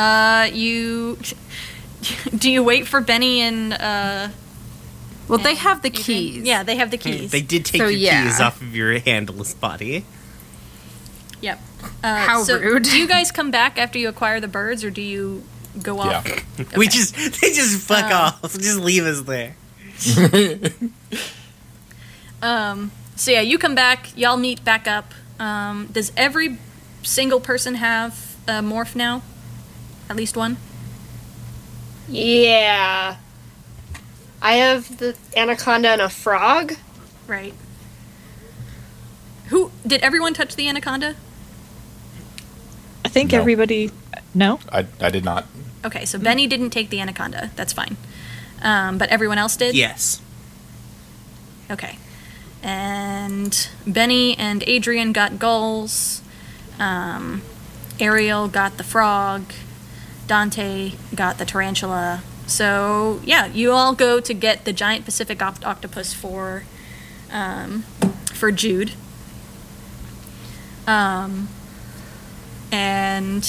Okay. Uh, you do you wait for Benny and uh? Well, they have the Adrian? keys. Yeah, they have the keys. They did take So, your yeah. keys off of your handless body. Yep. Uh, How so rude. Do you guys come back after you acquire the birds, or do you go off? Yeah. We just they just fuck Uh. off. Just leave us there. Um. So yeah, you come back. Y'all meet back up. Um. Does every single person have a morph now? At least one. Yeah. I have the anaconda and a frog. Right. Who did everyone touch the anaconda? I think No. everybody. No? I, I did not. Okay, so Benny didn't take the anaconda. That's fine. Um, but everyone else did. Yes. Okay. And Benny and Adrian got gulls. Um, Ariel got the frog. Dante got the tarantula. So yeah, you all go to get the giant Pacific oct- octopus for um, for Jude. Um, and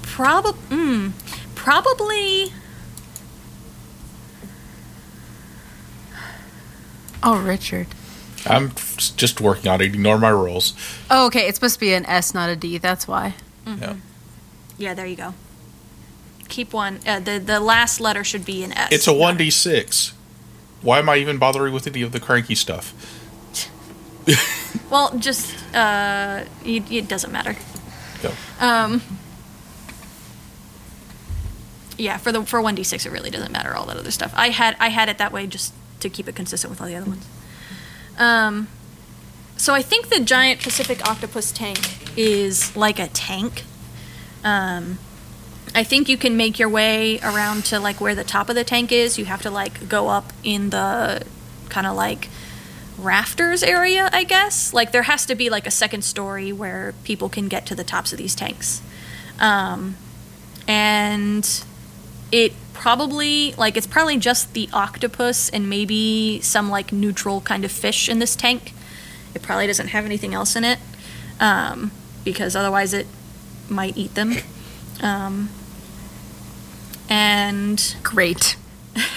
probably mm, probably Oh, Richard. I'm just working on it. Ignore my rules. Oh, okay. It's supposed to be an S, not a D. That's why. Yeah. Yeah, there you go. Keep one. Uh, the the last letter should be an S. It's a 1d6. Why am I even bothering with any of the cranky stuff? Well, just uh, it, it doesn't matter. Go. Um. Yeah, for the for one d six, it really doesn't matter all that other stuff. I had I had it that way just to keep it consistent with all the other ones. Um. So I think the giant Pacific octopus tank is like a tank. Um. I think you can make your way around to like where the top of the tank is. You have to like go up in the kind of like rafters area, I guess. Like there has to be like a second story where people can get to the tops of these tanks. Um, and it probably like it's probably just the octopus and maybe some like neutral kind of fish in this tank. It probably doesn't have anything else in it um, because otherwise it might eat them. Um, and Great.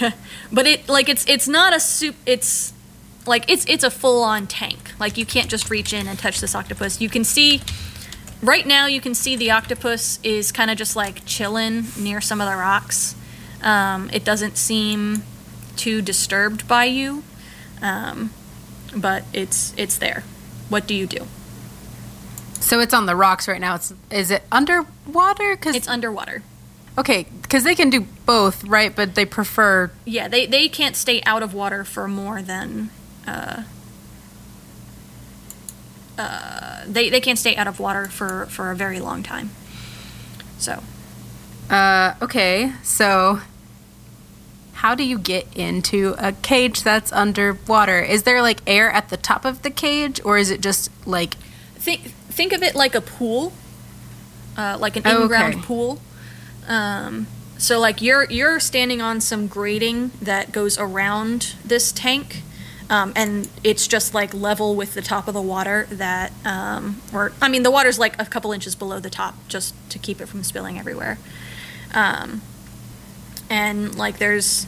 but it like it's it's not a soup it's like it's it's a full on tank. Like you can't just reach in and touch this octopus. You can see right now you can see the octopus is kind of just like chilling near some of the rocks. Um, it doesn't seem too disturbed by you. Um, but it's it's there. What do you do So it's on the rocks right now. It's is it underwater? Cause it's underwater okay, because they can do both, right? But they prefer. yeah they, they can't stay out of water for more than uh, uh, they, they can't stay out of water for, for a very long time so Uh, okay, so how do you get into a cage that's underwater? Is there like air at the top of the cage, or is it just like think think of it like a pool uh, like an Oh, in-ground okay. pool. Um, so like you're you're standing on some grating that goes around this tank um, and it's just like level with the top of the water that um, or i mean the water's like a couple inches below the top just to keep it from spilling everywhere. Um, and like there's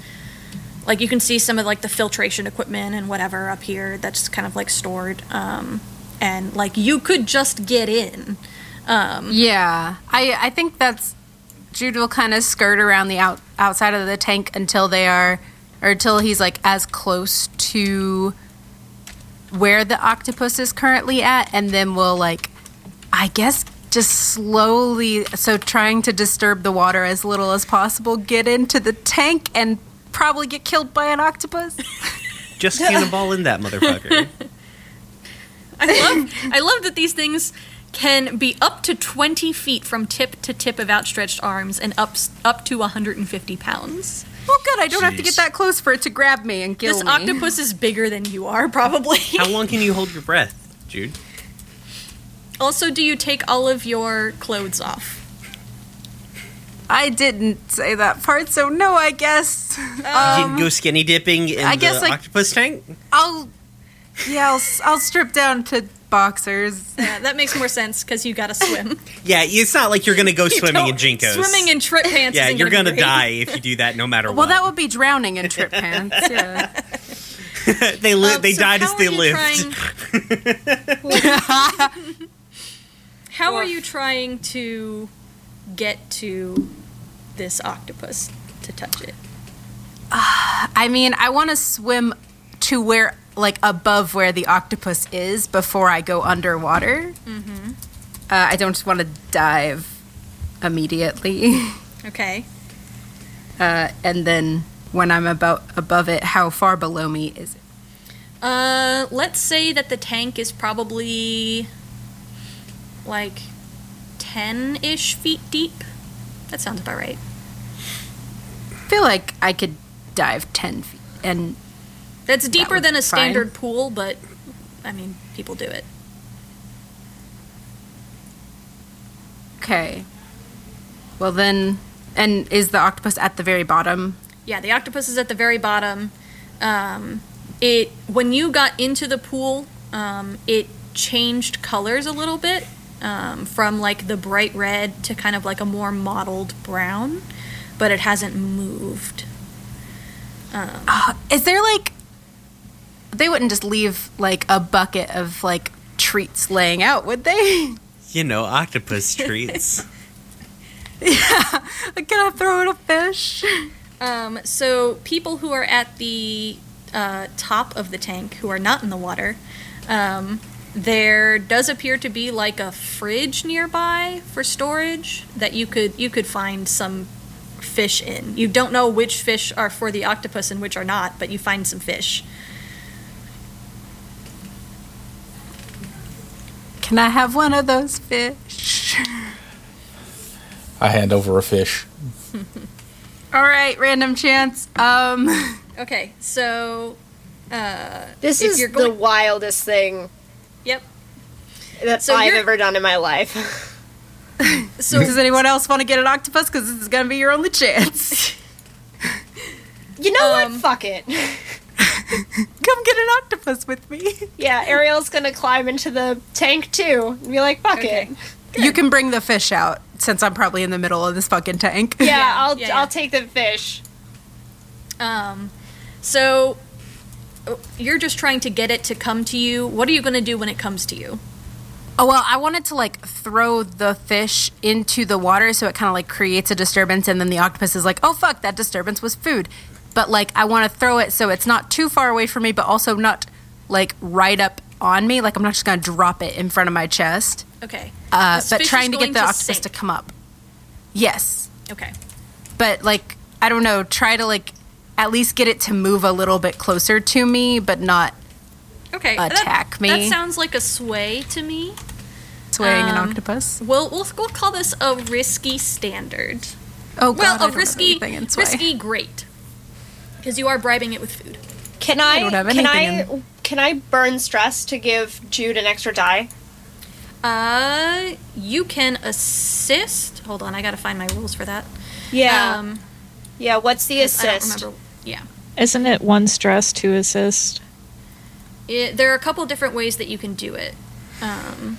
like you can see some of like the filtration equipment and whatever up here that's kind of like stored. Um, and like you could just get in um, Yeah, I I think that's Jude will kind of skirt around the out outside of the tank until they are, or until he's like as close to where the octopus is currently at, and then we'll like, I guess just slowly, so trying to disturb the water as little as possible, get into the tank and probably get killed by an octopus. Just cannonball in that motherfucker. I love I love that these things can be up to 20 feet from tip to tip of outstretched arms and up up to 150 pounds. well, good. I don't have to get that close for it to grab me and kill This me. octopus is bigger than you are, probably. How long can you hold your breath, Jude? also, do you take all of your clothes off? I didn't say that part, so no, I guess. Um, you can go skinny dipping in I the guess, like- octopus tank? I'll, yeah, I'll, s- I'll strip down to boxers. Yeah, that makes more sense because you gotta swim. Yeah, it's not like you're gonna go swimming in Don't- JNCOs. Swimming in trip pants. Yeah, isn't you're gonna, gonna die if you do that, no matter Well, what. Well, that would be drowning in trip pants. Yeah. they li- Um, they so died as they lived. trying- How are you trying to get to this octopus to touch it? I mean, I want to swim to where, like, above where the octopus is before I go underwater. Mm-hmm. Uh, I don't just want to dive immediately. Okay. Uh, and then when I'm about above it, how far below me is it? Uh, let's say that the tank is probably like 10 ish feet deep. That sounds about right. I feel like I could dive 10 feet. And That's deeper would than a fine. standard pool, but I mean, people do it. okay. Well, then. And is the octopus at the very bottom? Yeah, the octopus is at the very bottom. Um, it when you got into the pool, um, it changed colors a little bit um, from like the bright red to kind of like a more mottled brown, but it hasn't moved. Is there like. They wouldn't just leave like a bucket of like treats laying out, would they? You know, octopus treats. Like, Can I throw in a fish? Um, so people who are at the uh, top of the tank, who are not in the water, um, there does appear to be like a fridge nearby for storage that you could you could find some fish in. You don't know which fish are for the octopus and which are not, but you find some fish. Can I have one of those fish? I hand over a fish. All right, random chance. Um, Okay, so uh, This is you're the wildest thing yep. that So I've you're- ever done in my life. So does anyone else want to get an octopus? Because this is gonna be your only chance. you know Um, what? Fuck it. Come get an octopus with me. Yeah, Ariel's gonna climb into the tank too and be like, fuck Okay. it. You can bring the fish out since I'm probably in the middle of this fucking tank. Yeah, Yeah, I'll yeah, yeah. I'll take the fish. Um, so uh, you're just trying to get it to come to you. What are you going to do when it comes to you? Oh well, I wanted to like throw the fish into the water so it kind of like creates a disturbance, and then the octopus is like, "Oh fuck, that disturbance was food." But like, I want to throw it so it's not too far away from me, but also not like right up on me. Like I'm not just gonna drop it in front of my chest. Okay. Uh, but trying to get the to octopus sink. to come up. Yes, Okay. but like I don't know, try to like at least get it to move a little bit closer to me, but not Okay. that- Attack me. That sounds like a sway to me. swaying an Um, octopus. We'll, we'll, we'll call this a risky standard. Oh god, well, a risky, anything in sway. risky great. Because you are bribing it with food. Can I, don't have can I anything can I burn stress to give Jude an extra die? Uh, you can assist. Hold on, I gotta find my rules for that. Yeah. Um, yeah, what's the 'cause I don't assist? remember. Yeah. Isn't it one stress to assist? It, there are a couple different ways that you can do it. Um,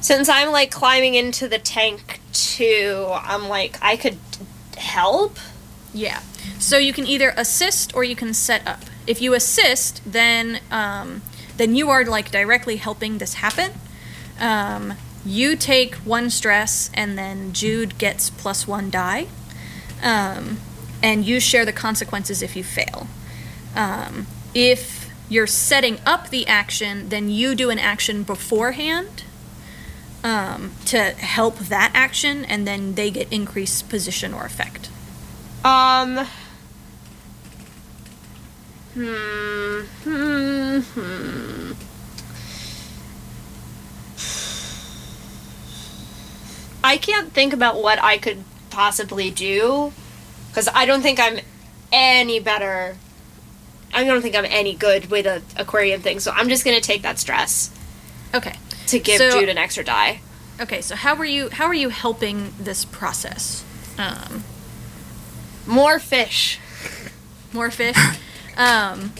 Since I'm like climbing into the tank too, I'm like I could help. Yeah. So you can either assist or you can set up. If you assist, then um, then you are like directly helping this happen. Um, you take one stress, and then Jude gets plus one die, um, and you share the consequences if you fail. Um, if you're setting up the action, then you do an action beforehand um, to help that action, and then they get increased position or effect. Um. Hmm. Hmm. Hmm. I can't think about what I could possibly do because I don't think I'm any better. I don't think I'm any good with a aquarium thing, so I'm just gonna take that stress Okay. to give So- Jude an extra die. Okay, so how are you how are you helping this process? Um, More fish. more fish. um,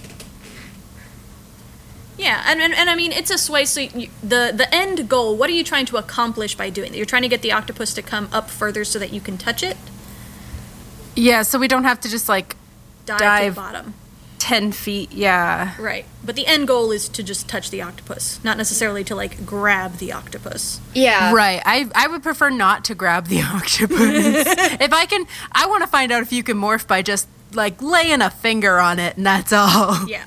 Yeah, and, and, and I mean it's a sway. So you, the the end goal. What are you trying to accomplish by doing that? You're trying to get the octopus to come up further so that you can touch it. Yeah, so we don't have to just like Dive, Dive. to the bottom. 10 feet. Yeah. Right, but the end goal is to just touch the octopus, not necessarily to like grab the octopus. Yeah. Right. I I would prefer not to grab the octopus. if I can I want to find out if you can morph by just like laying a finger on it and that's all. Yeah.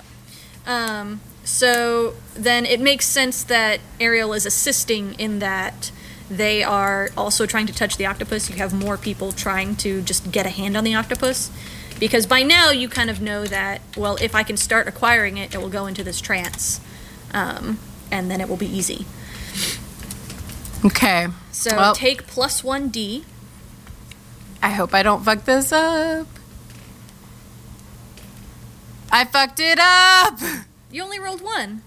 Um, so then it makes sense that Ariel is assisting in that they are also trying to touch the octopus. You have more people trying to just get a hand on the octopus. Because by now you kind of know that, well, if I can start acquiring it, it will go into this trance. Um, and then it will be easy. Okay. So Well- take plus 1d. I hope I don't fuck this up. I fucked it up. You only rolled one.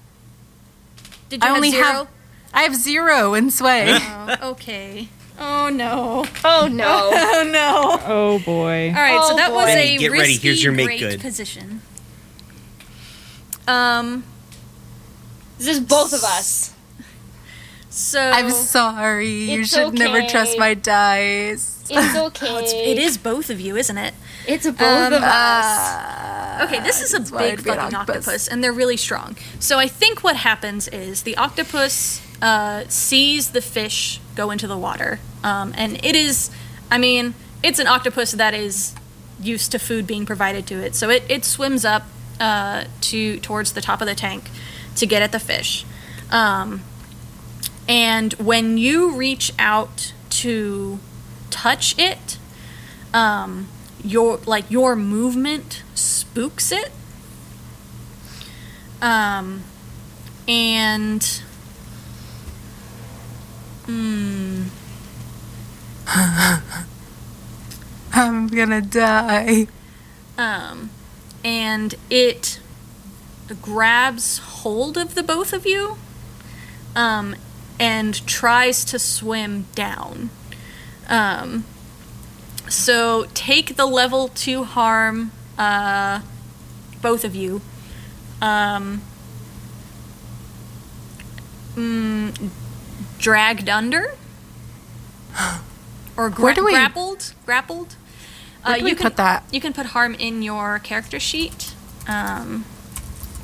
Did you I have only zero? have I have 0 in sway. Oh, okay. Oh no. Oh no. Oh no. Oh boy. All right, so Oh, that was boy. a Benny, get ready. risky, Here's your make great good. position. Um. this is both of us. So I'm sorry. You It's should never trust my dice. It's okay. Oh, it's, it is both of you, isn't it? It's both Um, of us. Uh, Okay, this is a big I'd be an fucking octopus. octopus. and they're really strong. So I think what happens is the octopus uh, sees the fish go into the water, um, and it is, I mean, it's an octopus that is used to food being provided to it. So it, it swims up uh, to towards the top of the tank to get at the fish. Um, and when you reach out to touch it, um, your like your movement spooks it. Um, and mm, I'm gonna die. um, and it grabs hold of the both of you, um, and tries to swim down. Um, so take the level two harm, uh, both of you. Um, mm, dragged under, or gra- Where do we- grappled, grappled. Uh, Where do we you can put that? You can put harm in your character sheet. Um,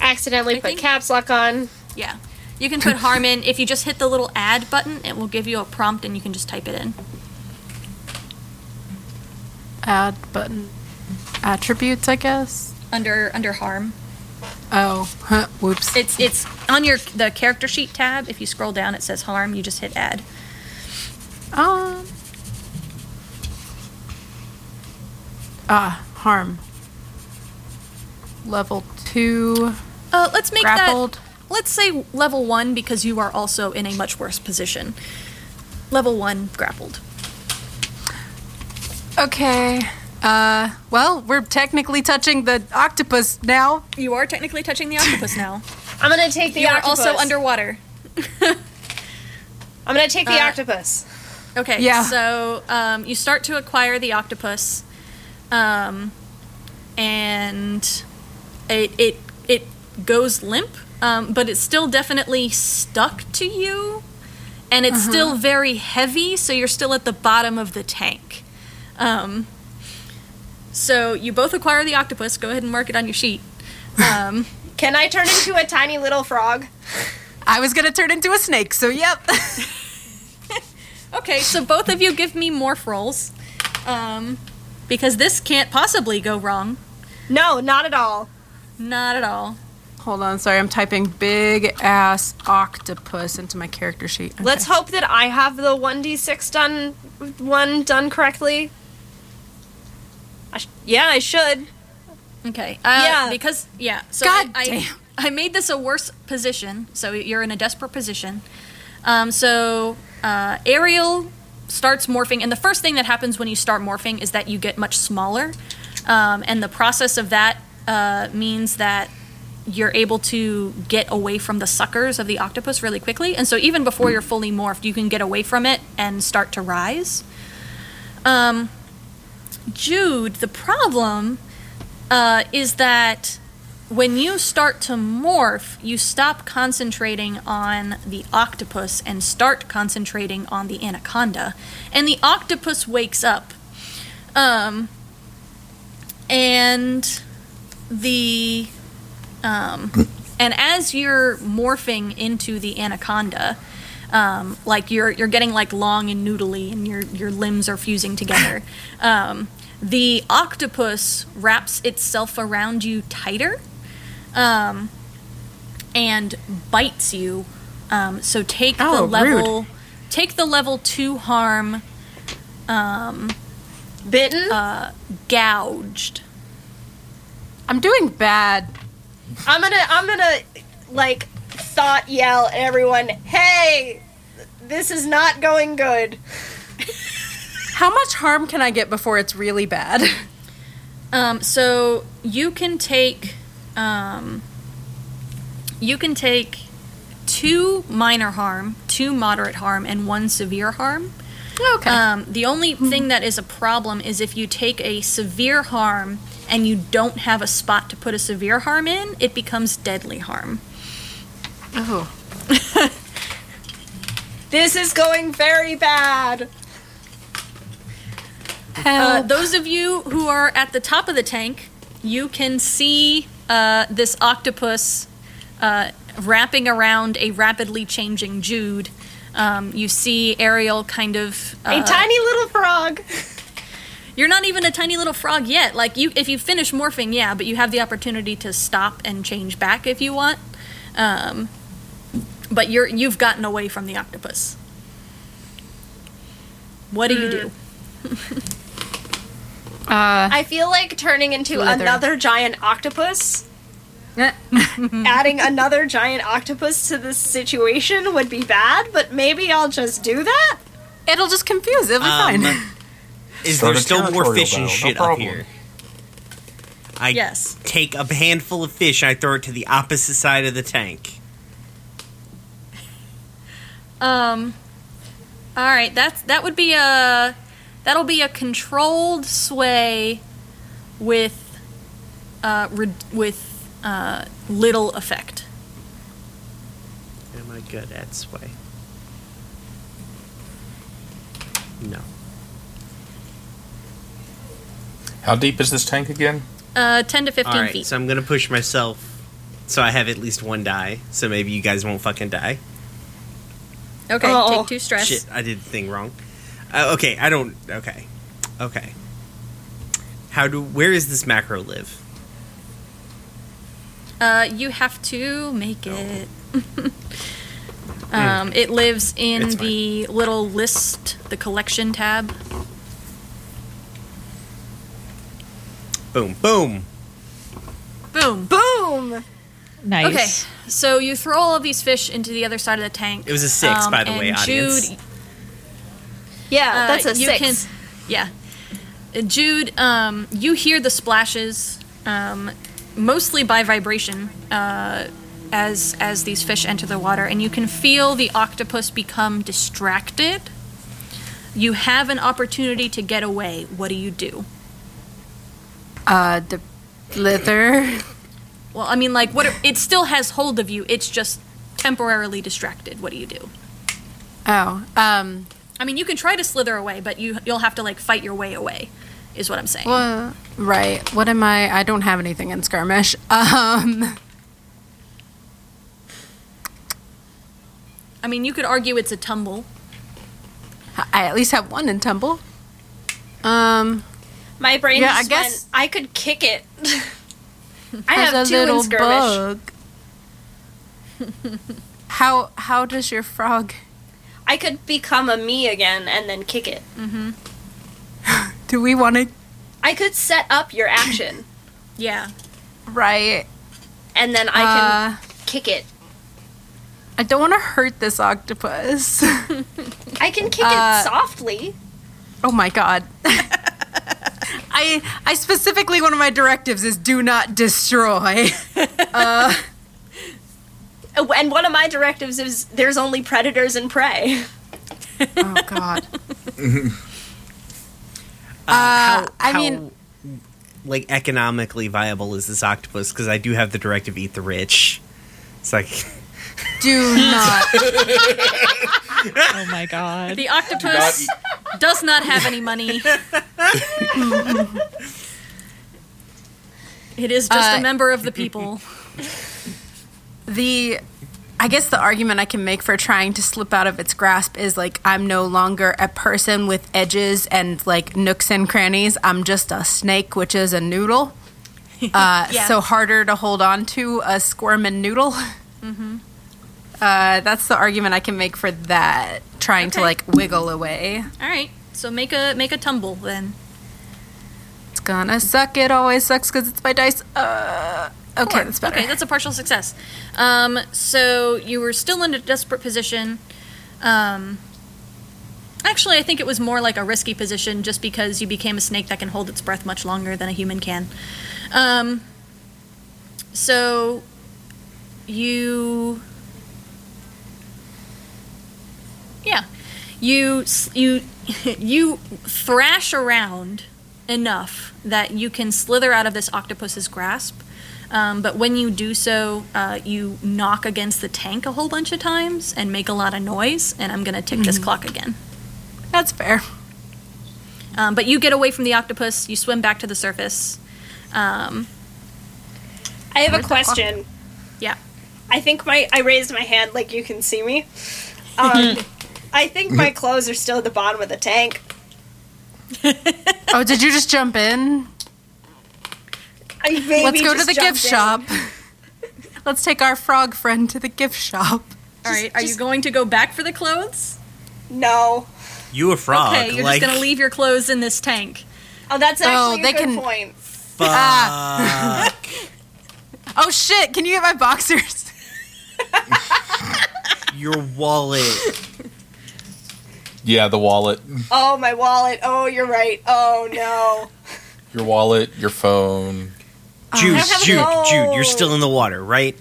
Accidentally I put think- caps lock on. yeah, you can put harm in if you just hit the little add button. It will give you a prompt, and you can just type it in. Add button. Attributes, I guess. under under harm. Oh, huh, whoops. It's it's on your the character sheet tab. If you scroll down, it says harm. You just hit add. Um. Ah, harm. Level two. Uh, let's make Grappled. that. Let's say level one because you are also in a much worse position. Level one grappled. Okay. Uh, well, we're technically touching the octopus now. You are technically touching the octopus now. I'm gonna take the you are also underwater. I'm gonna take the Uh, octopus. Okay. Yeah. So um, you start to acquire the octopus, um, and it it it goes limp, um, but it's still definitely stuck to you, and it's still very heavy. So you're still at the bottom of the tank. Um, so you both acquire the octopus. Go ahead and mark it on your sheet. Um, Can I turn into a tiny little frog? I was gonna turn into a snake, so yep. Okay, so both of you give me morph rolls. Um, because this can't possibly go wrong. No, not at all. Not at all. Hold on, sorry, I'm typing big ass octopus into my character sheet. Okay. Let's hope that I have the 1d6 done one done correctly. I sh- yeah, I should. Okay. Uh, Yeah. Because, yeah. So God I, I, damn. I made this a worse position. So you're in a desperate position. Um, so uh, Ariel starts morphing. And the first thing that happens when you start morphing is that you get much smaller. Um, and the process of that uh, means that you're able to get away from the suckers of the octopus really quickly. And so even before you're fully morphed, you can get away from it and start to rise. Um, Jude, the problem uh, is that when you start to morph, you stop concentrating on the octopus and start concentrating on the anaconda, and the octopus wakes up. Um, and the um, and as you're morphing into the anaconda, um, like you're you're getting like long and noodly, and your your limbs are fusing together. Um, the octopus wraps itself around you tighter, um, and bites you. Um, so take the Oh, level, take the level two harm, um, Bitten? uh, gouged. I'm doing bad. I'm gonna I'm gonna like thought yell at everyone, hey, this is not going good. How much harm can I get before it's really bad? Um, so you can take, um, you can take two minor harm, two moderate harm, and one severe harm. Okay. Um, the only thing that is a problem is if you take a severe harm and you don't have a spot to put a severe harm in, it becomes deadly harm. Oh. This is going very bad. Uh, those of you who are at the top of the tank, you can see uh, this octopus uh, wrapping around a rapidly changing Jude. Um, you see Ariel kind of. A uh, tiny little frog. You're not even a tiny little frog yet. Like you, if you finish morphing, yeah, but you have the opportunity to stop and change back if you want. Um, but you're you've gotten away from the octopus. What do you do? Uh, I feel like turning into Slither. another giant octopus, adding another giant octopus to this situation would be bad, but maybe I'll just do that. it'll just confuse. It'll be Um, fine. Is Start there still more territorial fish and battle, no shit up problem. here? I Yes. take a handful of fish. I throw it to the opposite side of the tank. Um. All right, that's that would be a that'll be a controlled sway with uh re- with uh little effect. Am I good at sway? No. How deep is this tank again? Uh, ten to fifteen All right, feet. so I'm gonna push myself, so I have at least one die. So maybe you guys won't fucking die. Okay, Oh. take two stress. Shit, I did the thing wrong. Uh, okay, I don't. Okay, okay. How do? Where is this macro live? Uh, you have to make it. um, it lives in It's fine. the little list, the collection tab. Boom, boom. Boom. Boom! Nice. Okay, so you throw all of these fish into the other side of the tank. It was a six, um, by the and way, audience. Jude, Yeah, Uh, that's a you six. Can, yeah. Jude, um, you hear the splashes, um, mostly by vibration, uh, as as these fish enter the water, and you can feel the octopus become distracted. You have an opportunity to get away. What do you do? Uh, the slither. Well, I mean, like, what? It still has hold of you. It's just temporarily distracted. What do you do? Oh, um, I mean, you can try to slither away, but you you'll have to like fight your way away. Is what I'm saying. well, right. What am I? I don't have anything in skirmish. Um, I mean, you could argue it's a tumble. I at least have one in tumble. Um, My brain Yeah, I guess- went, I could kick it. I have a two in little skirmish. bug. how how does your frog? I could become a me again and then kick it. Do we want to? I could set up your action Yeah. Right. and then I can Uh, kick it. I don't want to hurt this octopus. I can kick uh, it softly. oh my god. I I specifically one of my directives is do not destroy. Uh, And one of my directives is there's only predators and prey. oh god. Uh, how, I how- mean- like economically viable is this octopus? Because I do have the directive eat the rich. It's like Do not. Oh my god. The Not octopus eat- does not have any money. it is just Uh, a member of the people. the I guess the argument I can make for trying to slip out of its grasp is like I'm no longer a person with edges and like nooks and crannies. I'm just a snake, which is a noodle. Uh, Yeah. So harder to hold on to a squirming noodle. Mm-hmm. Uh, that's the argument I can make for that. Trying to like wiggle away. All right, so make a make a tumble then. It's gonna suck. It always sucks because it's my dice. Uh, okay, Four. that's better. Okay, that's a partial success. Um, so you were still in a desperate position. Um, actually, I think it was more like a risky position just because you became a snake that can hold its breath much longer than a human can. Um, so you. Yeah. You you you thrash around enough that you can slither out of this octopus's grasp. Um, but when you do so, uh, you knock against the tank a whole bunch of times and make a lot of noise. And I'm going to tick this clock again. That's fair. Um, but you get away from the octopus. You swim back to the surface. Um, I have a Where's clock? question. yeah. I think my I raised my hand like you can see me. Um, I think my clothes are still at the bottom of the tank. Oh, did you just jump in? I maybe Let's go to the gift in. shop. Let's take our frog friend to the gift shop. All right. Are you going to go back for the clothes? No. you a frog. okay, you're like, just going to leave your clothes in this tank. Oh, that's Oh, actually they a good can- point. Fuck. Oh shit! Can you get my boxers? Your wallet. Yeah, the wallet. Oh, my wallet. Oh, you're right. Oh no. Your wallet, your phone. Oh, Jude, have a Jude, phone. Jude, you're still in the water, right?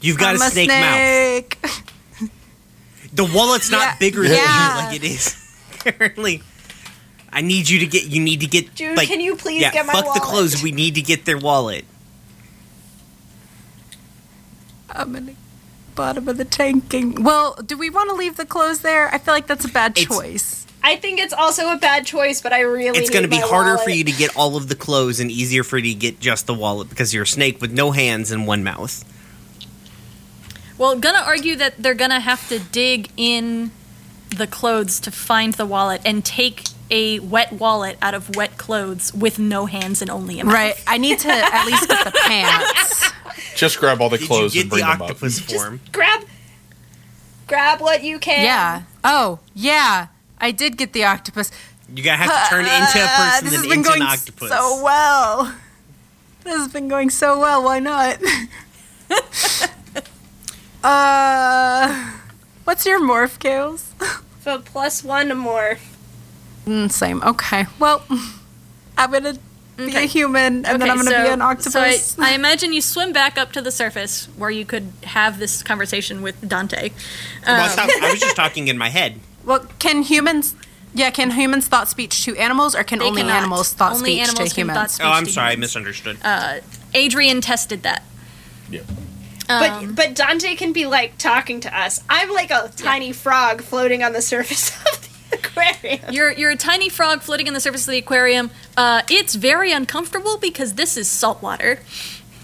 You've got I'm a snake, mouth. The wallet's not Yeah, bigger yeah. than you like it is currently. I need you to get. You need to get. Jude, like, can you please yeah, get my fuck the clothes. We need to get their wallet. I'm in the bottom of the tanking. Well, do we want to leave the clothes there? I feel like that's a bad It's- choice. I think it's also a bad choice, but I really It's going to be my harder for you to get all of the clothes and easier for you to get just the wallet because you're a snake with no hands and one mouth. Well, gonna argue that they're gonna have to dig in the clothes to find the wallet and take a wet wallet out of wet clothes with no hands and only a mouth. Right. I need to at least get the pants. Just grab all the Did clothes you and get the bring them up. octopus form? grab grab what you can. Yeah. Oh, yeah. I did get the octopus. You're gonna have to turn into a Ah, person this has then been into going an octopus. so well. This has been going so well. Why not? uh, what's your morph, Kales? So plus one or more. Mm, same. Okay. Well, I'm gonna be a human, and then I'm gonna so- be an octopus. So I, I imagine you swim back up to the surface where you could have this conversation with Dante. Well, I Um, was I was just talking in my head. well, can humans? Yeah, can humans thought speech to animals, or can They only cannot. animals thought Only speech animals to can humans? speech Oh, I'm to sorry, I misunderstood. Uh, Adrian tested that. Yeah. But Um, but Dante can be like talking to us. I'm like a tiny frog floating on the surface of the aquarium. You're you're a tiny frog floating on the surface of the aquarium. Uh, it's very uncomfortable because this is salt water.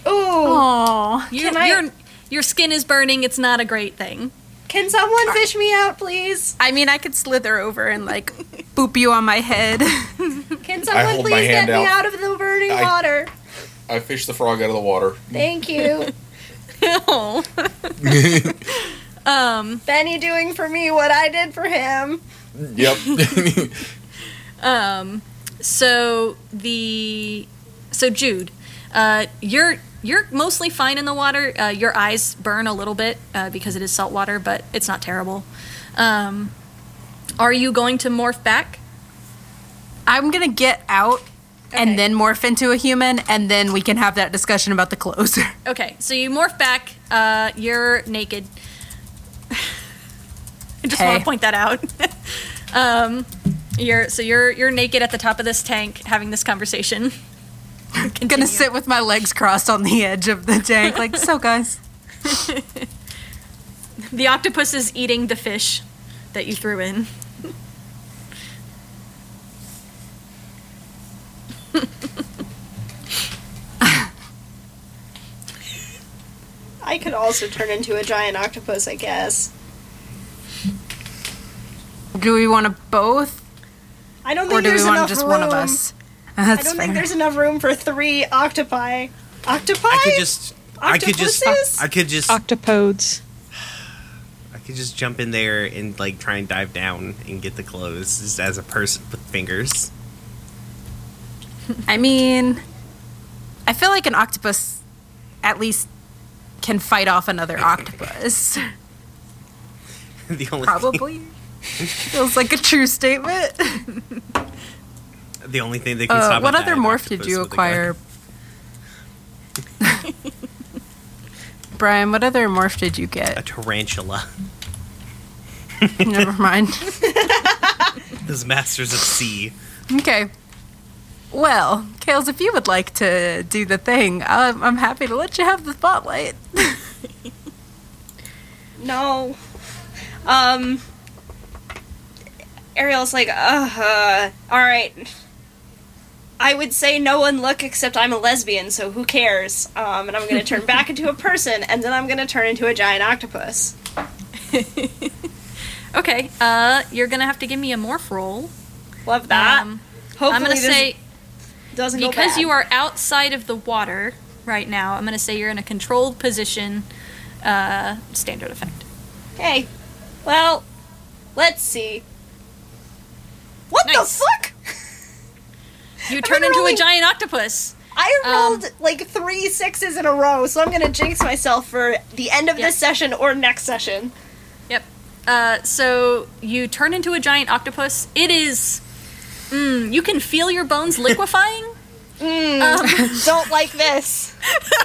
Ooh. Aww. You, Can I- your your skin is burning. It's not a great thing. Can someone fish me out, please? I mean, I could slither over and like boop you on my head. Can someone hold my please get hand me out. out of the burning I- water? I fished the frog out of the water. Thank you. Oh. um, Benny doing for me what I did for him. Yep. um, so the so Jude, uh, you're you're mostly fine in the water. Uh, your eyes burn a little bit uh, because it is salt water, but it's not terrible. Um, are you going to morph back? I'm gonna get out Okay. and then morph into a human, and then we can have that discussion about the clothes. Okay, so you morph back. Uh, you're naked. I just want to point that out. Um, You're so you're you're naked at the top of this tank having this conversation. I'm gonna sit with my legs crossed on the edge of the tank, like so, guys. The octopus is eating the fish that you threw in. I could also turn into a giant octopus, I guess. Do we want to both, I don't or think do there's we want enough just room. one of us? I don't fair. think there's enough room for three octopi. Octopi? I could just. I could just. Octopuses? I could just. Octopodes. I could just jump in there and like try and dive down and get the clothes just as a person with fingers. I mean, I feel like an octopus at least can fight off another octopus. the only Probably. Feels like a true statement. The only thing they can Uh, stop. what other morph did you acquire? Brian, what other morph did you get? A tarantula. Never mind. Those masters of sea. Okay. Well, Kales, if you would like to do the thing, I'm, I'm happy to let you have the spotlight. No. Um. Ariel's like, uh, all right. I would say no one look except I'm a lesbian, so who cares? Um, and I'm gonna turn back into a person, and then I'm gonna turn into a giant octopus. Okay, uh, you're gonna have to give me a morph roll. Love that. Um, Hopefully I'm gonna say doesn't because you are outside of the water right now. I'm gonna say you're in a controlled position. Uh, standard effect. Okay. Well, let's see. What Nice. the fuck? You turn into rolling- a giant octopus. I Um, rolled like three sixes in a row, so I'm gonna jinx myself for the end of Yep. this session or next session. Yep. Uh, so you turn into a giant octopus. It is. Mm, you can feel your bones liquefying. Don't like this.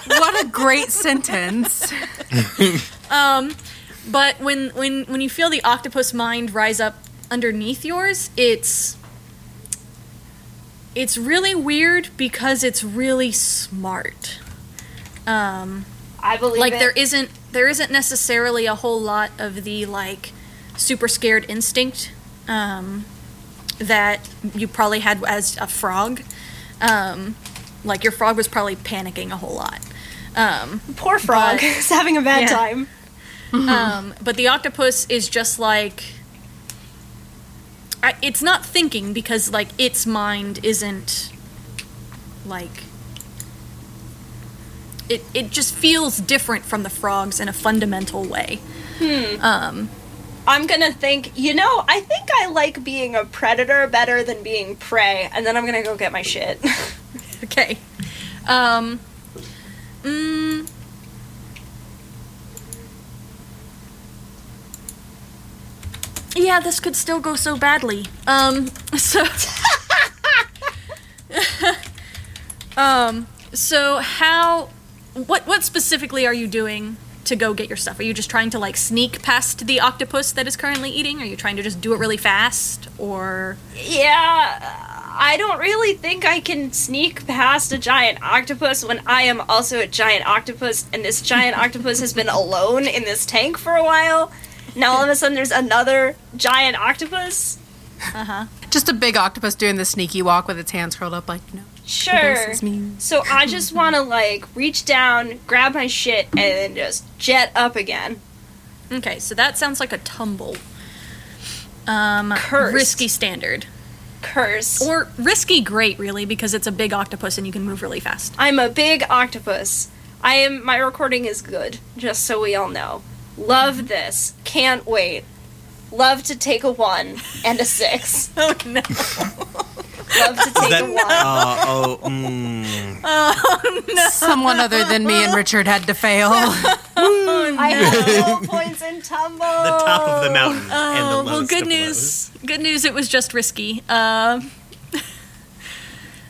what a great sentence. Um, but when when when you feel the octopus mind rise up underneath yours, it's it's really weird because it's really smart. Um, I believe like it. there isn't there isn't necessarily a whole lot of the like super scared instinct um, that you probably had as a frog. Um, like your frog was probably panicking a whole lot. Um, Poor frog but- is having a bad Yeah. time. um, but the octopus is just like I, it's not thinking because like its mind isn't like it it just feels different from the frogs in a fundamental way. Um, I'm gonna think, you know, I think I like being a predator better than being prey, and then I'm gonna go get my shit. okay. Um, mm, yeah, this could still go so badly. Um, so. um, so how. What, what specifically are you doing to go get your stuff? Are you just trying to like sneak past the octopus that is currently eating? Are you trying to just do it really fast? Or. yeah, I don't really think I can sneak past a giant octopus when I am also a giant octopus, and this giant octopus has been alone in this tank for a while. Now all of a sudden there's another giant octopus. Uh huh. Just a big octopus doing the sneaky walk with its hands curled up, like, no. Sure. This is me. So I just want to like reach down, grab my shit, and then just jet up again. Okay, so that sounds like a tumble. Um, Cursed. risky standard. Curse. Or risky great, really, because it's a big octopus and you can move really fast. I'm a big octopus. I am. My recording is good. Just so we all know. Love this. Can't wait. Love to take a one and a six. Oh no. Love to take that- a one. Uh, oh, mm, Someone other than me and Richard had to fail. oh, no. I have low points in tumble. the top of the mountain and the Oh, lowest well, good of news. Good news, it was just risky. Um,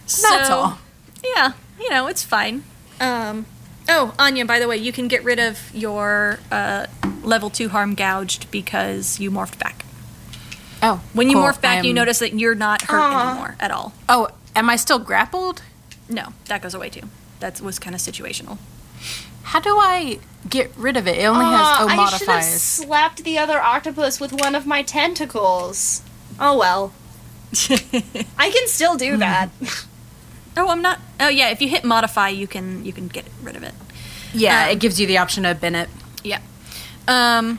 That's all. Yeah, you know, it's fine. Um, oh, Anya, by the way, you can get rid of your uh, level 2 harm gouged because you morphed back. Oh, When you cool. morph back, I you notice that you're not hurt Aw. anymore at all. Oh, am I still grappled? No, that goes away too. That was kind of situational. How do I get rid of it? It only has Aw, oh I should have slapped the other octopus with one of my tentacles. Oh well. I can still do that. Oh, I'm not. Oh, yeah. If you hit modify, you can you can get rid of it. Yeah, Um, it gives you the option to bin it. Yeah. Um,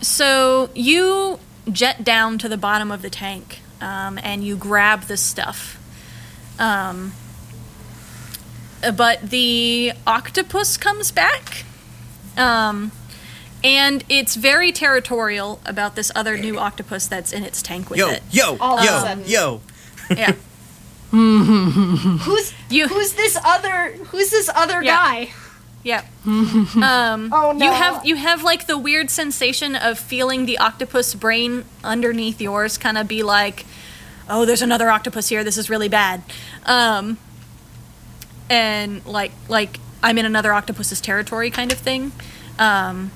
so you jet down to the bottom of the tank, um, and you grab the stuff. Um, but the octopus comes back. Um, and it's very territorial about this other new octopus that's in its tank with Yo, it. yo, All of yo, yo. Yeah. Who's You- who's this other who's this other Yeah. guy? Yep. um, Oh no. You have you have like the weird sensation of feeling the octopus brain underneath yours kind of be like, "Oh, there's another octopus here. This is really bad." Um, and like like I'm in another octopus's territory kind of thing. Um,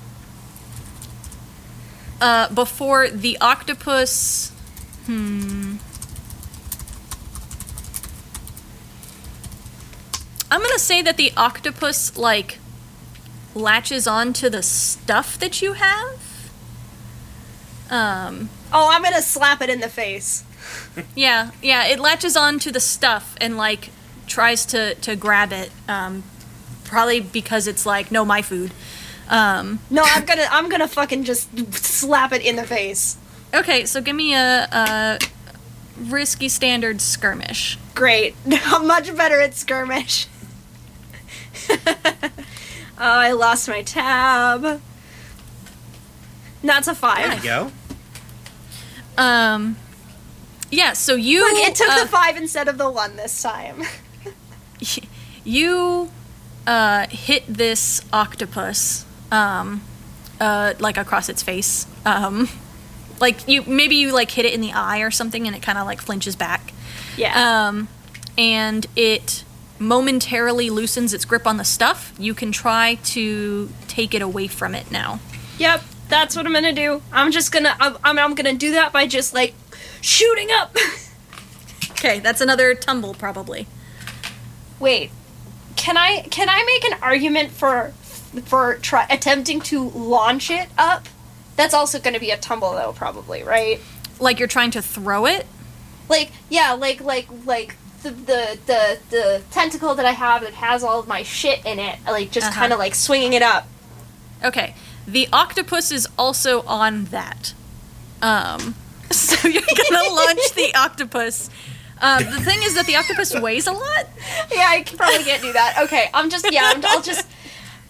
uh, before the octopus hmm I'm gonna say that the octopus like latches onto the stuff that you have. Um, Oh, I'm gonna slap it in the face. yeah, yeah, it latches on to the stuff and like tries to to grab it. Um, probably because it's like no, my food. Um, No, I'm gonna I'm gonna fucking just slap it in the face. okay, so give me a, a risky standard skirmish. Great. I'm much better at skirmish. oh, I lost my tab. That's a five. There five. you go. Um, yeah, so you Look, it took uh, the five instead of the one this time. you uh, hit this octopus um, uh, like across its face um, like you maybe you like hit it in the eye or something and it kind of like flinches back Yeah. um, and it momentarily loosens its grip on the stuff you can try to take it away from it now yep, that's what I'm gonna do. I'm just gonna I'm, I'm, gonna do that by just like shooting up. okay that's another tumble probably Wait, can I can I make an argument for for try attempting to launch it up? That's also going to be a tumble though, probably, right? like you're trying to throw it Like yeah, like like like the the the, the tentacle that I have that has all of my shit in it, like just Uh-huh. kind of like swinging it up. Okay. The octopus is also on that. Um, so you're gonna launch the octopus. Um, the thing is that the octopus weighs a lot. Yeah, I probably can't do that. Okay, I'm just yeah, I'm, I'll just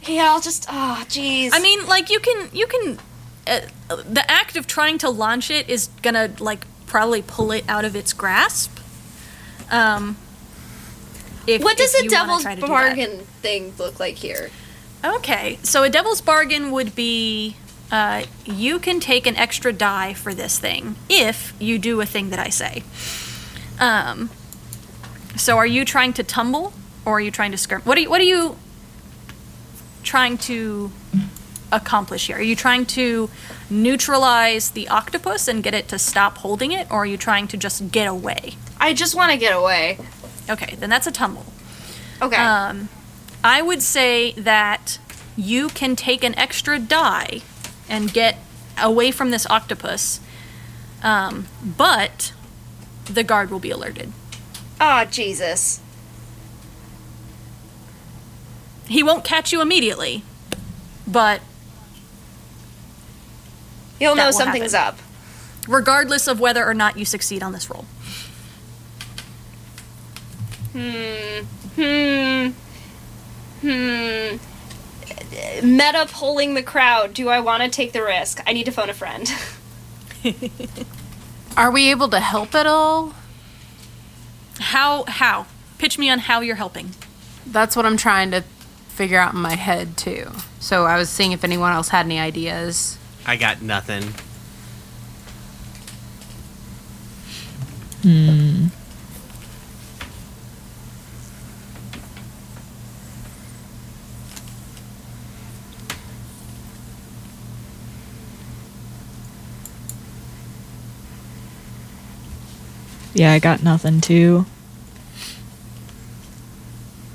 yeah, I'll just oh jeez. I mean, like you can you can. Uh, the act of trying to launch it is gonna like probably pull it out of its grasp. Um. If, what does a devil's bargain thing look like here? Okay, so a devil's bargain would be uh, you can take an extra die for this thing if you do a thing that I say. Um, so are you trying to tumble or are you trying to skirm? What are you, what are you trying to accomplish here? Are you trying to neutralize the octopus and get it to stop holding it or are you trying to just get away? I just want to get away. Okay, then that's a tumble. Okay. Um, I would say that you can take an extra die and get away from this octopus, um, but the guard will be alerted. oh Jesus. He won't catch you immediately, but You'll know something's happen. up. regardless of whether or not you succeed on this roll. Hmm. Hmm. Hmm. Meta pulling the crowd. Do I want to take the risk? I need to phone a friend. Are we able to help at all? How? How? Pitch me on how you're helping. That's what I'm trying to figure out in my head too. So I was seeing if anyone else had any ideas. I got nothing. Hmm. Yeah, I got nothing too.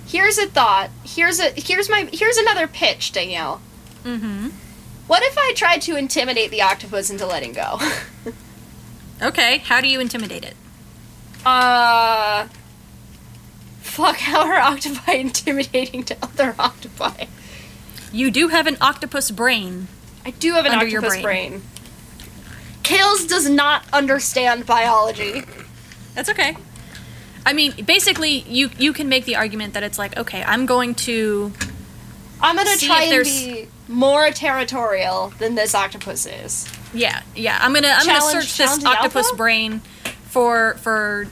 Here's a thought. Here's a here's my here's another pitch, Danielle. Mm-hmm. What if I tried to intimidate the octopus into letting go? Okay, how do you intimidate it? uh Fuck, how are octopi intimidating to other octopi? You do have an octopus brain. I do have an Under your octopus brain. brain. Kales does not understand biology. That's okay. I mean, basically, you you can make the argument that it's like, okay, I'm going to I'm gonna See try if and there's- be more territorial than this octopus is. Yeah, yeah. I'm gonna I'm Challenge- gonna search this octopus alpha? brain for for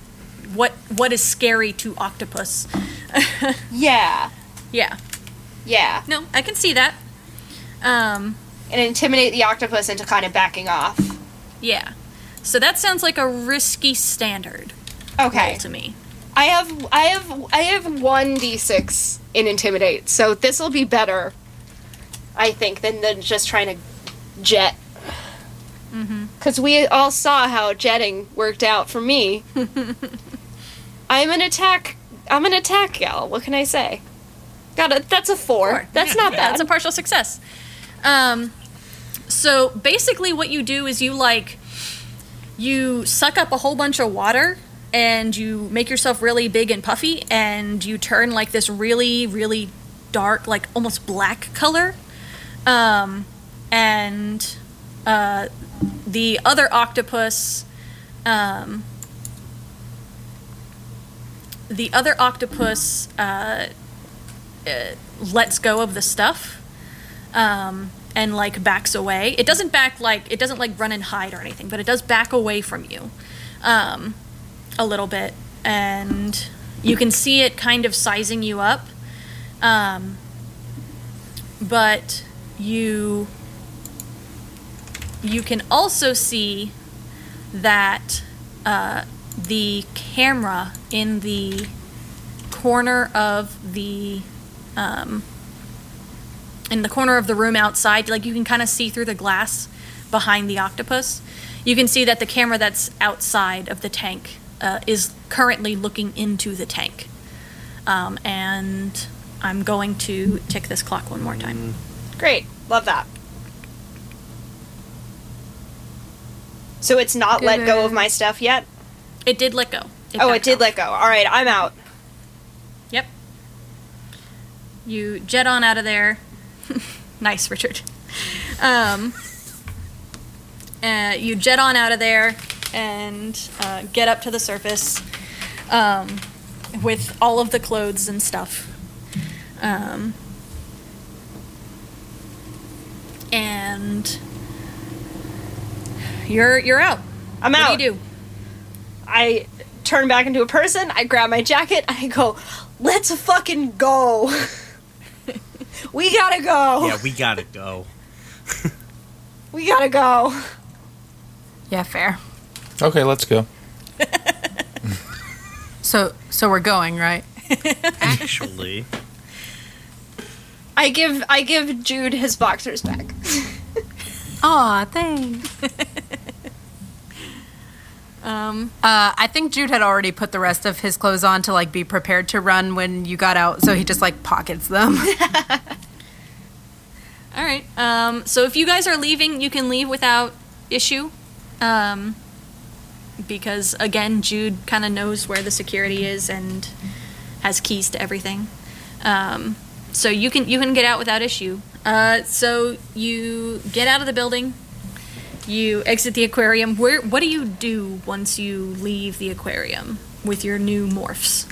what what is scary to octopus. Yeah, yeah. yeah. No, I can see that. Um, And intimidate the octopus into kind of backing off. yeah. So that sounds like a risky standard Okay. to me. I have I have I have one d six in intimidate, so this will be better. I think than than just trying to jet. Because we all saw how jetting worked out for me. I'm an attack. I'm an attack gal. What can I say? Got a. That's a four. Four. That's Yeah, not bad. That's a partial success. Um, so basically, what you do is you like you suck up a whole bunch of water and you make yourself really big and puffy and you turn like this really really dark like almost black color um, and uh, the other octopus um, the other octopus uh, uh, lets go of the stuff um, and like backs away. It doesn't back like it doesn't like run and hide or anything, but it does back away from you um, a little bit, and you can see it kind of sizing you up. Um, but you you can also see that uh, the camera in the corner of the um, in the corner of the room outside like you can kind of see through the glass behind the octopus. You can see that the camera that's outside of the tank uh, is currently looking into the tank. Um, and i'm going to tick this clock one more time Great. Love that. So it's not let go of my stuff yet? it did let go oh, it did off. let go. All right, I'm out. Yep. You jet on out of there. nice, Richard. Um, uh, you jet on out of there and uh, get up to the surface um, with all of the clothes and stuff. Um, and you're you're out. I'm what out. do you do? I turn back into a person. I grab my jacket. I go, let's fucking go. we gotta go. Yeah, we gotta go. We gotta go. Yeah, fair. Okay, let's go. So so we're going, right? Actually, I give I give Jude his boxers back. Aw, thanks. Um, Uh, I think Jude had already put the rest of his clothes on to like be prepared to run when you got out, so he just like pockets them. All right. Um, so if you guys are leaving, you can leave without issue, um, because again, Jude kind of knows where the security is and has keys to everything. Um, so you can you can get out without issue. Uh, so you get out of the building. You exit the aquarium. Where what do you do once you leave the aquarium with your new morphs?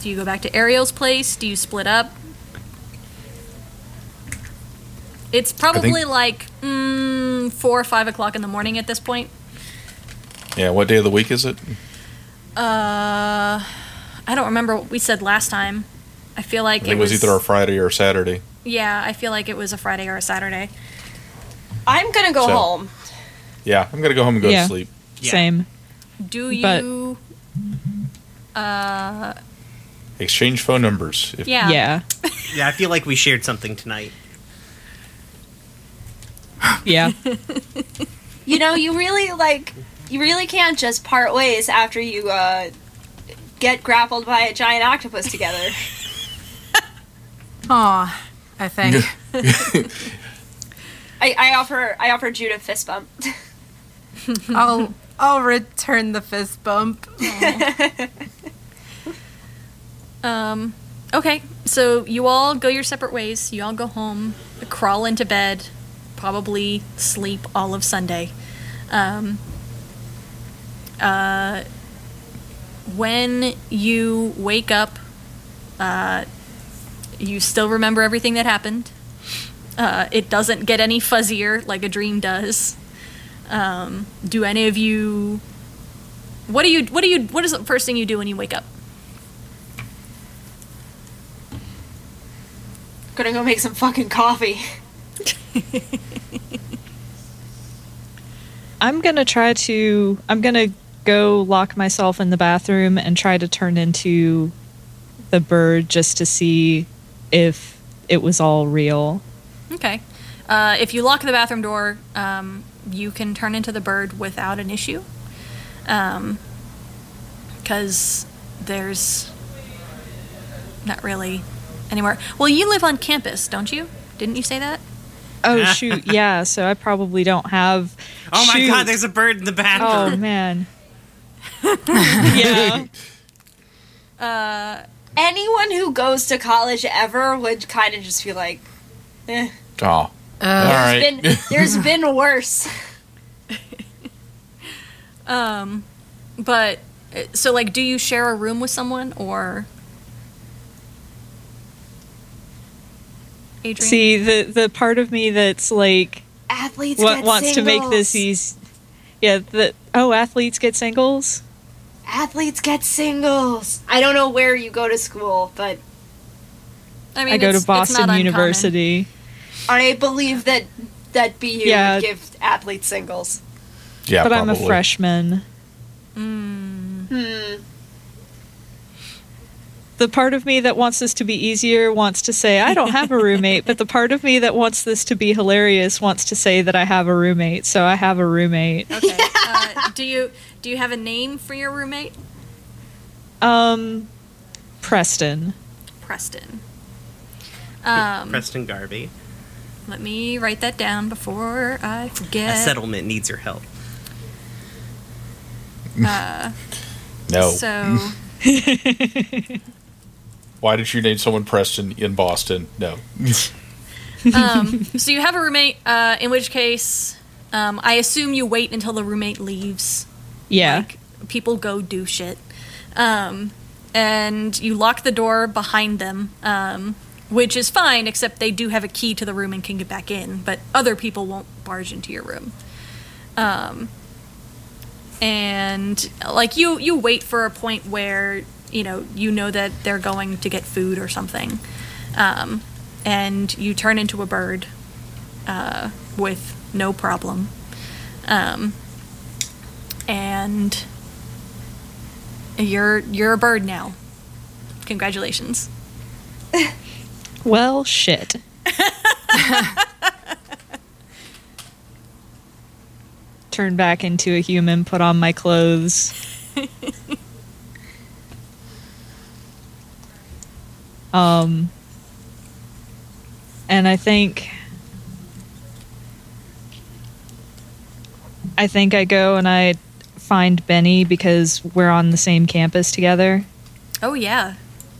Do you go back to Ariel's place? Do you split up? It's probably like mm, four or five o'clock in the morning at this point. Yeah, what day of the week is it? Uh, I don't remember what we said last time. I feel like I think it it was either a Friday or a Saturday. yeah. I feel like it was a Friday or a Saturday. I'm gonna go So- home. Yeah, I'm gonna go home and go Yeah. to sleep. Yeah. Same. Do But- you? Uh, Exchange phone numbers. If, yeah. Yeah. yeah, I feel like we shared something tonight. Yeah. You know, you really like you really can't just part ways after you uh, get grappled by a giant octopus together. Aw, I think. I, I offer I offer Jude a fist bump. I'll I'll return the fist bump. Um, okay, so you all go your separate ways. You all go home, crawl into bed, probably sleep all of Sunday. Um, uh, when you wake up, uh, you still remember everything that happened. Uh, it doesn't get any fuzzier like a dream does. Um, do any of you? What do you? What do you? What is the first thing you do when you wake up? Gonna go make some fucking coffee. I'm gonna try to. I'm gonna go lock myself in the bathroom and try to turn into the bird just to see if it was all real. Okay. Uh, if you lock the bathroom door, um, you can turn into the bird without an issue. Because there's not really anywhere. Well, you live on campus, don't you? Didn't you say that? Oh shoot, yeah. So I probably don't have. Oh my god, there's a bird in the bathroom. Oh man. yeah. Anyone who goes to college ever would kind of just be like, eh. Oh. All There's right. been there's been worse. Um, but uh, so like, do you share a room with someone or? Adrian? See the the part of me that's like Athletes what get wants to make this singles. easy. Yeah. The oh, athletes get singles. Athletes get singles. I don't know where you go to school, but I mean, I go it's- to it's not Boston uncommon. University. I believe that that BU Yeah. would give athletes singles. Yeah, but I'm a freshman. Hmm. The part of me that wants this to be easier wants to say I don't have a roommate, but the part of me that wants this to be hilarious wants to say that I have a roommate. So I have a roommate. Okay. uh, do you do you have a name for your roommate? Um, Preston. Preston. Um, Preston Garvey. let me write that down before I forget. A settlement needs your help. Uh, No. So Why did you name someone Preston in Boston? No. um, so you have a roommate. Uh, in which case, um, I assume you wait until the roommate leaves. Yeah. Like people go do shit, um, and you lock the door behind them, um, which is fine. Except they do have a key to the room and can get back in, but other people won't barge into your room. Um, and like you, you wait for a point where you know you know that they're going to get food or something, um, and you turn into a bird uh, with no problem. Um, and you're you're a bird now. Congratulations. Well, shit. Turn back into a human, put on my clothes. um, and I think. I think I go and I find Benny because we're on the same campus together. Oh yeah,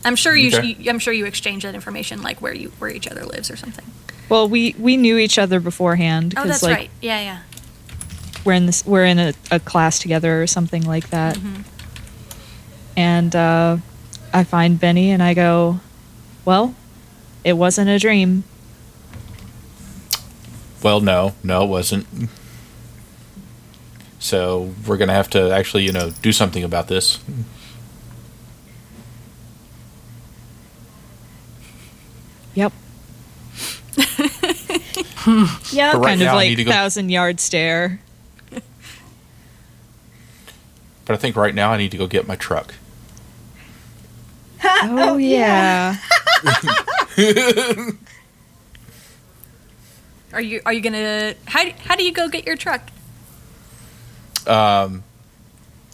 I'm sure you. Okay. you I'm sure you exchange that information, like where you where each other lives or something. Well, we we knew each other beforehand Oh, because that's like right. Yeah, yeah. we're in this we're in a, a class together or something like that Mm-hmm. and uh, i find benny and i go well it wasn't a dream Well, no, no, it wasn't. So we're gonna have to actually, you know, do something about this. yep Yep. But right kind of like need to go. thousand yard stare But I think right now I need to go get my truck. oh yeah Are you are you gonna how how do you go get your truck? Um,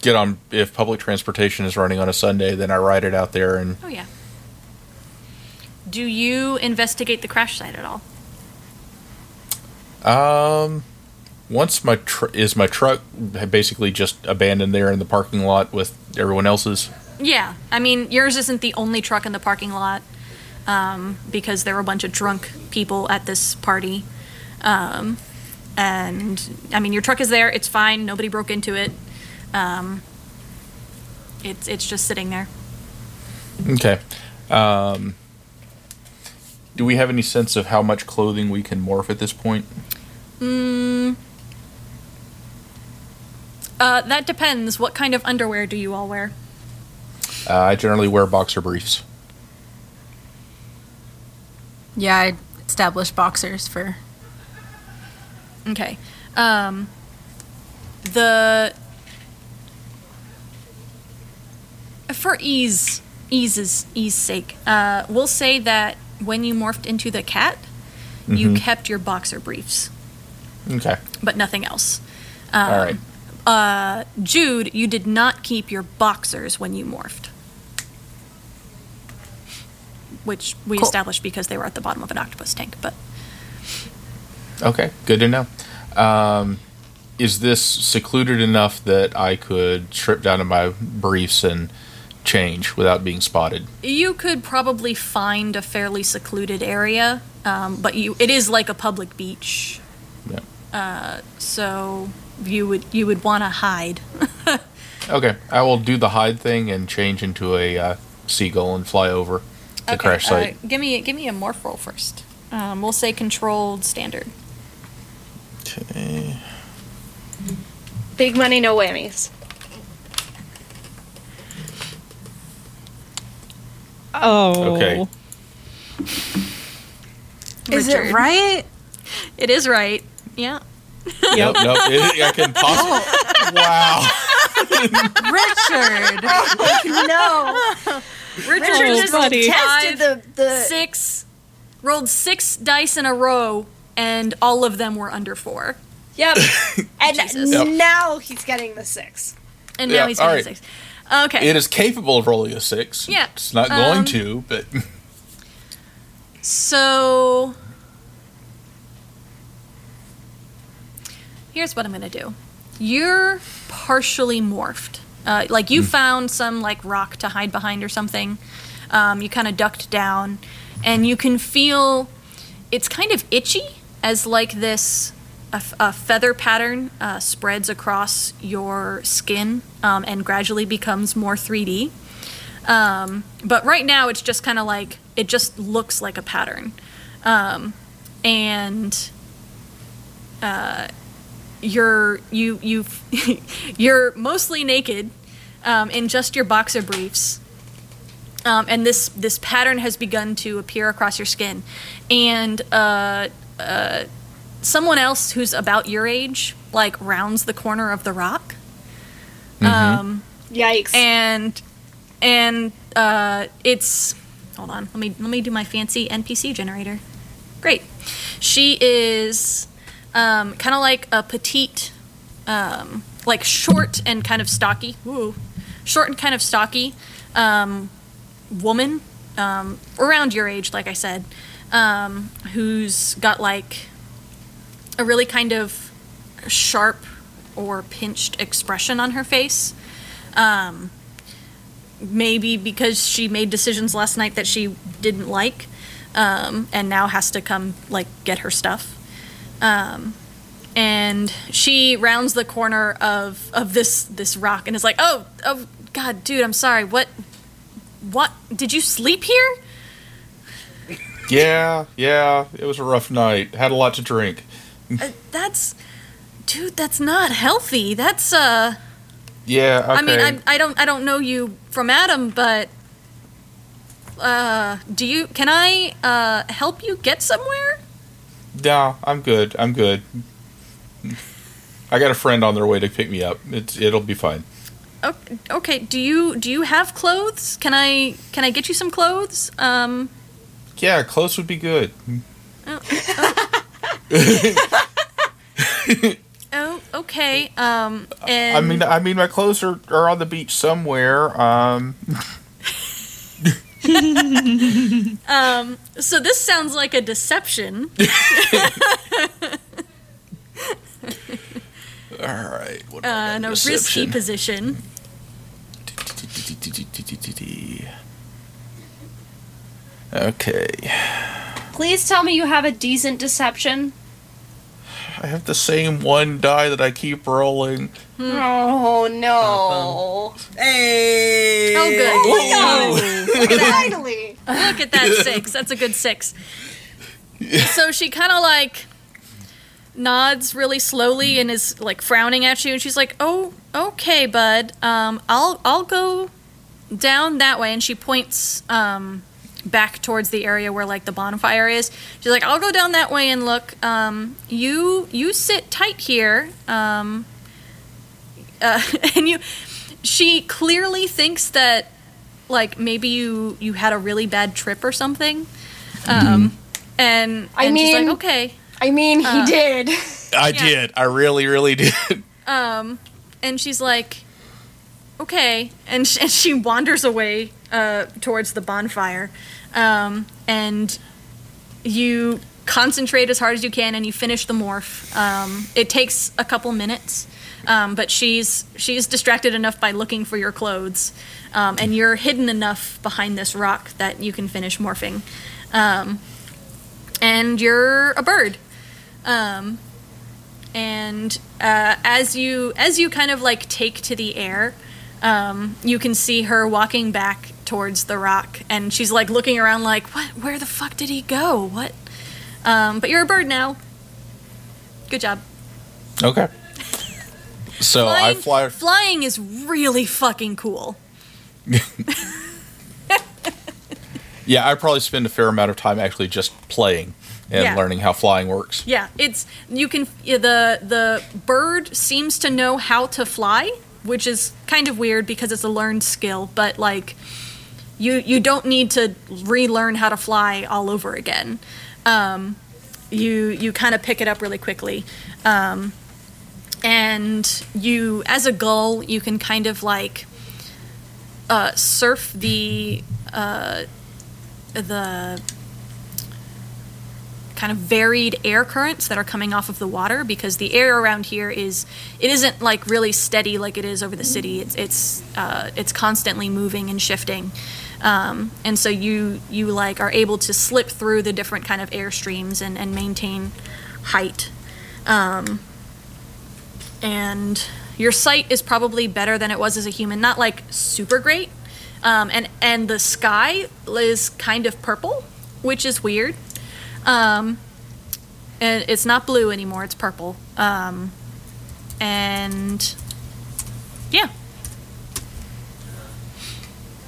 get on if public transportation is running on a Sunday, then I ride it out there and Oh yeah. Do you investigate the crash site at all? Um, once my tr- is my truck basically just abandoned there in the parking lot with everyone else's. Yeah, I mean yours isn't the only truck in the parking lot um, because there were a bunch of drunk people at this party, um, and I mean your truck is there. It's fine. Nobody broke into it. Um, it's it's just sitting there. Okay. Um, do we have any sense of how much clothing we can morph at this point? Mm, uh, that depends. What kind of underwear do you all wear? Uh, I generally wear boxer briefs. Yeah, I established boxers for. Okay. Um, the for ease, ease's ease sake, uh, we'll say that when you morphed into the cat, you Mhm. kept your boxer briefs, Okay. but nothing else. Um, All right. Uh, Jude, you did not keep your boxers when you morphed. Which we Cool. established because they were at the bottom of an octopus tank, but Okay. Good to know. Um, is this secluded enough that I could strip down to my briefs and change without being spotted? You could probably find a fairly secluded area, um, but you it is like a public beach, Yeah. uh, so you would you would want to hide. Okay. I will do the hide thing and change into a uh, seagull and fly over the crash site. Uh, give me give me a morph roll first. Um, we'll say controlled standard. okay. Big money, no whammies. Oh. Okay. Is it right? It is right. Yeah. Nope, nope. It, I can possibly. wow. Richard! no, Richard Oh, just buddy. tested the the. six rolled six dice in a row, and all of them were under four. Yep, and Yep. now he's getting the six. And Yeah, now he's getting right. six. Okay. It is capable of rolling a six. Yeah, It's not going um, to, but So here's what I'm gonna do. You're partially morphed. Uh, like you found some like rock to hide behind or something. Um, you kind of ducked down, and you can feel it's kind of itchy as like this a, f- a feather pattern uh, spreads across your skin um, and gradually becomes more 3D. Um, but right now, it's just kind of like it just looks like a pattern, um, and uh, you're you you you're mostly naked um, in just your boxer briefs. Um, and this this pattern has begun to appear across your skin, and uh, uh, someone else who's about your age like rounds the corner of the rock, um, Yikes! and and uh, it's hold on let me let me do my fancy npc generator. Great. She is um, kind of like a petite um, like short and kind of stocky Ooh, short and kind of stocky um, woman um, around your age like i said um, who's got like a really kind of sharp or pinched expression on her face. Um, maybe because she made decisions last night that she didn't like and now has to come like get her stuff um, and she rounds the corner of of this this rock and is like oh oh god dude i'm sorry what what did you sleep here yeah, yeah, it was a rough night. Had a lot to drink. uh, that's dude that's not healthy that's uh Yeah, okay. I mean, I, I don't I don't know you from Adam, but uh, do you? Can I uh, help you get somewhere? No, I'm good. I'm good. I got a friend on their way to pick me up. It's it'll be fine. Okay, okay. Do you do you have clothes? Can I can I get you some clothes? Um, Yeah, clothes would be good. oh, Oh, okay. Um, and I mean, I mean, my clothes are, are on the beach somewhere. Um, so this sounds like a deception. all right. What Uh, and a risky position. Okay. Please tell me you have a decent deception. I have the same one die that I keep rolling. Oh no! Hey! Oh, good. Finally. Look at that six. That's a good six. So she kind of like nods really slowly and is like frowning at you, and she's like, "Oh, okay, bud. Um, I'll I'll go down that way." And she points um back towards the area where like the bonfire is. She's like, "I'll go down that way and look. Um, you you sit tight here. Um, uh, and you." She clearly thinks that like maybe you you had a really bad trip or something um and, I and she's mean- like okay I mean, he Uh. did. I Yeah. did. I really, really did. um and she's like okay and, sh- and she wanders away uh towards the bonfire um and you concentrate as hard as you can and you finish the morph. Um it takes a couple minutes um, but she's she's distracted enough by looking for your clothes, um, and you're hidden enough behind this rock that you can finish morphing, um, and you're a bird, um, and uh, as you as you kind of like take to the air, um, you can see her walking back towards the rock, and she's like looking around like, what? Where the fuck did he go? What? Um, but you're a bird now. Good job. Okay. So I fly. Flying is really fucking cool. Yeah, I probably spend a fair amount of time actually just playing and Yeah. learning how flying works. Yeah, it's you can the the bird seems to know how to fly, which is kind of weird because it's a learned skill, but like you you don't need to relearn how to fly all over again. Um, you you kind of pick it up really quickly. Um, and you as a gull, you can kind of like uh, surf the uh, the kind of varied air currents that are coming off of the water because the air around here is it isn't like really steady like it is over the city it's it's uh, it's constantly moving and shifting um, and so you you like are able to slip through the different kind of air streams and, and maintain height. Um, and your sight is probably better than it was as a human. Not like super great. Um, and and the sky is kind of purple which is weird. Um, and it's not blue anymore; it's purple. Um, and yeah,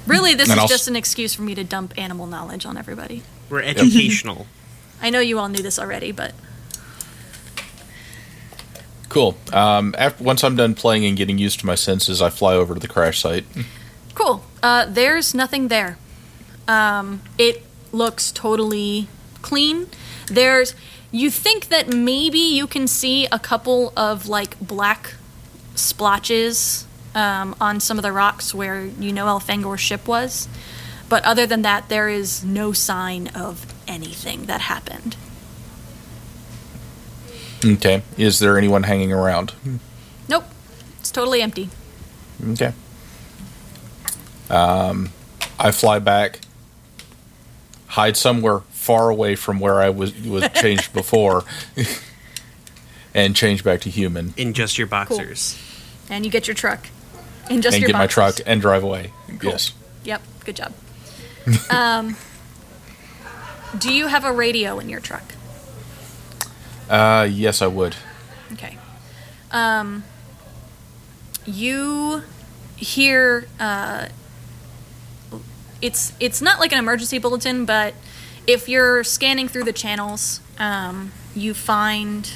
really, this And is I'll just s- an excuse for me to dump animal knowledge on everybody. We're educational. I know you all knew this already, but Cool. Um, after once I'm done playing and getting used to my senses, I fly over to the crash site. cool. Uh, there's nothing there. Um, it looks totally clean. There's. You think that maybe you can see a couple of like black splotches um, on some of the rocks where you know Elfangor's ship was, but other than that, there is no sign of anything that happened. Okay. Is there anyone hanging around? Nope, it's totally empty. Okay. Um, I fly back, hide somewhere far away from where I was was changed before, and change back to human In just your boxers. And you get your truck, and just and get my truck and drive away. Yes. Yep, good job. um, do you have a radio in your truck? Uh, yes, I would. Okay. Um, you hear uh, it's it's not like an emergency bulletin, but if you're scanning through the channels, um, you find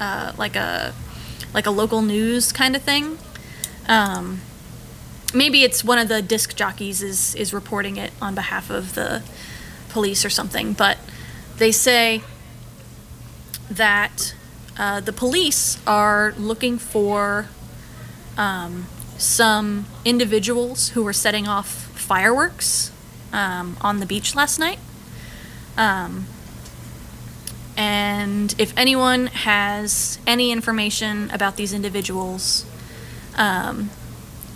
uh, like a like a local news kind of thing. Um, maybe it's one of the disc jockeys is is reporting it on behalf of the police or something, but they say that uh, the police are looking for um, some individuals who were setting off fireworks um, on the beach last night. Um, and if anyone has any information about these individuals, um,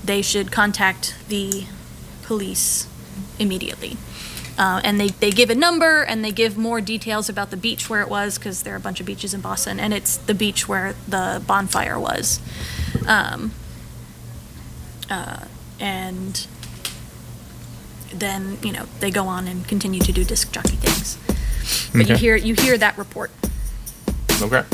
they should contact the police immediately. Uh, and they, they give a number and they give more details about the beach where it was because there are a bunch of beaches in Boston and it's the beach where the bonfire was. Um, uh, and then you know they go on and continue to do disc jockey things. But you hear you hear that report. Okay.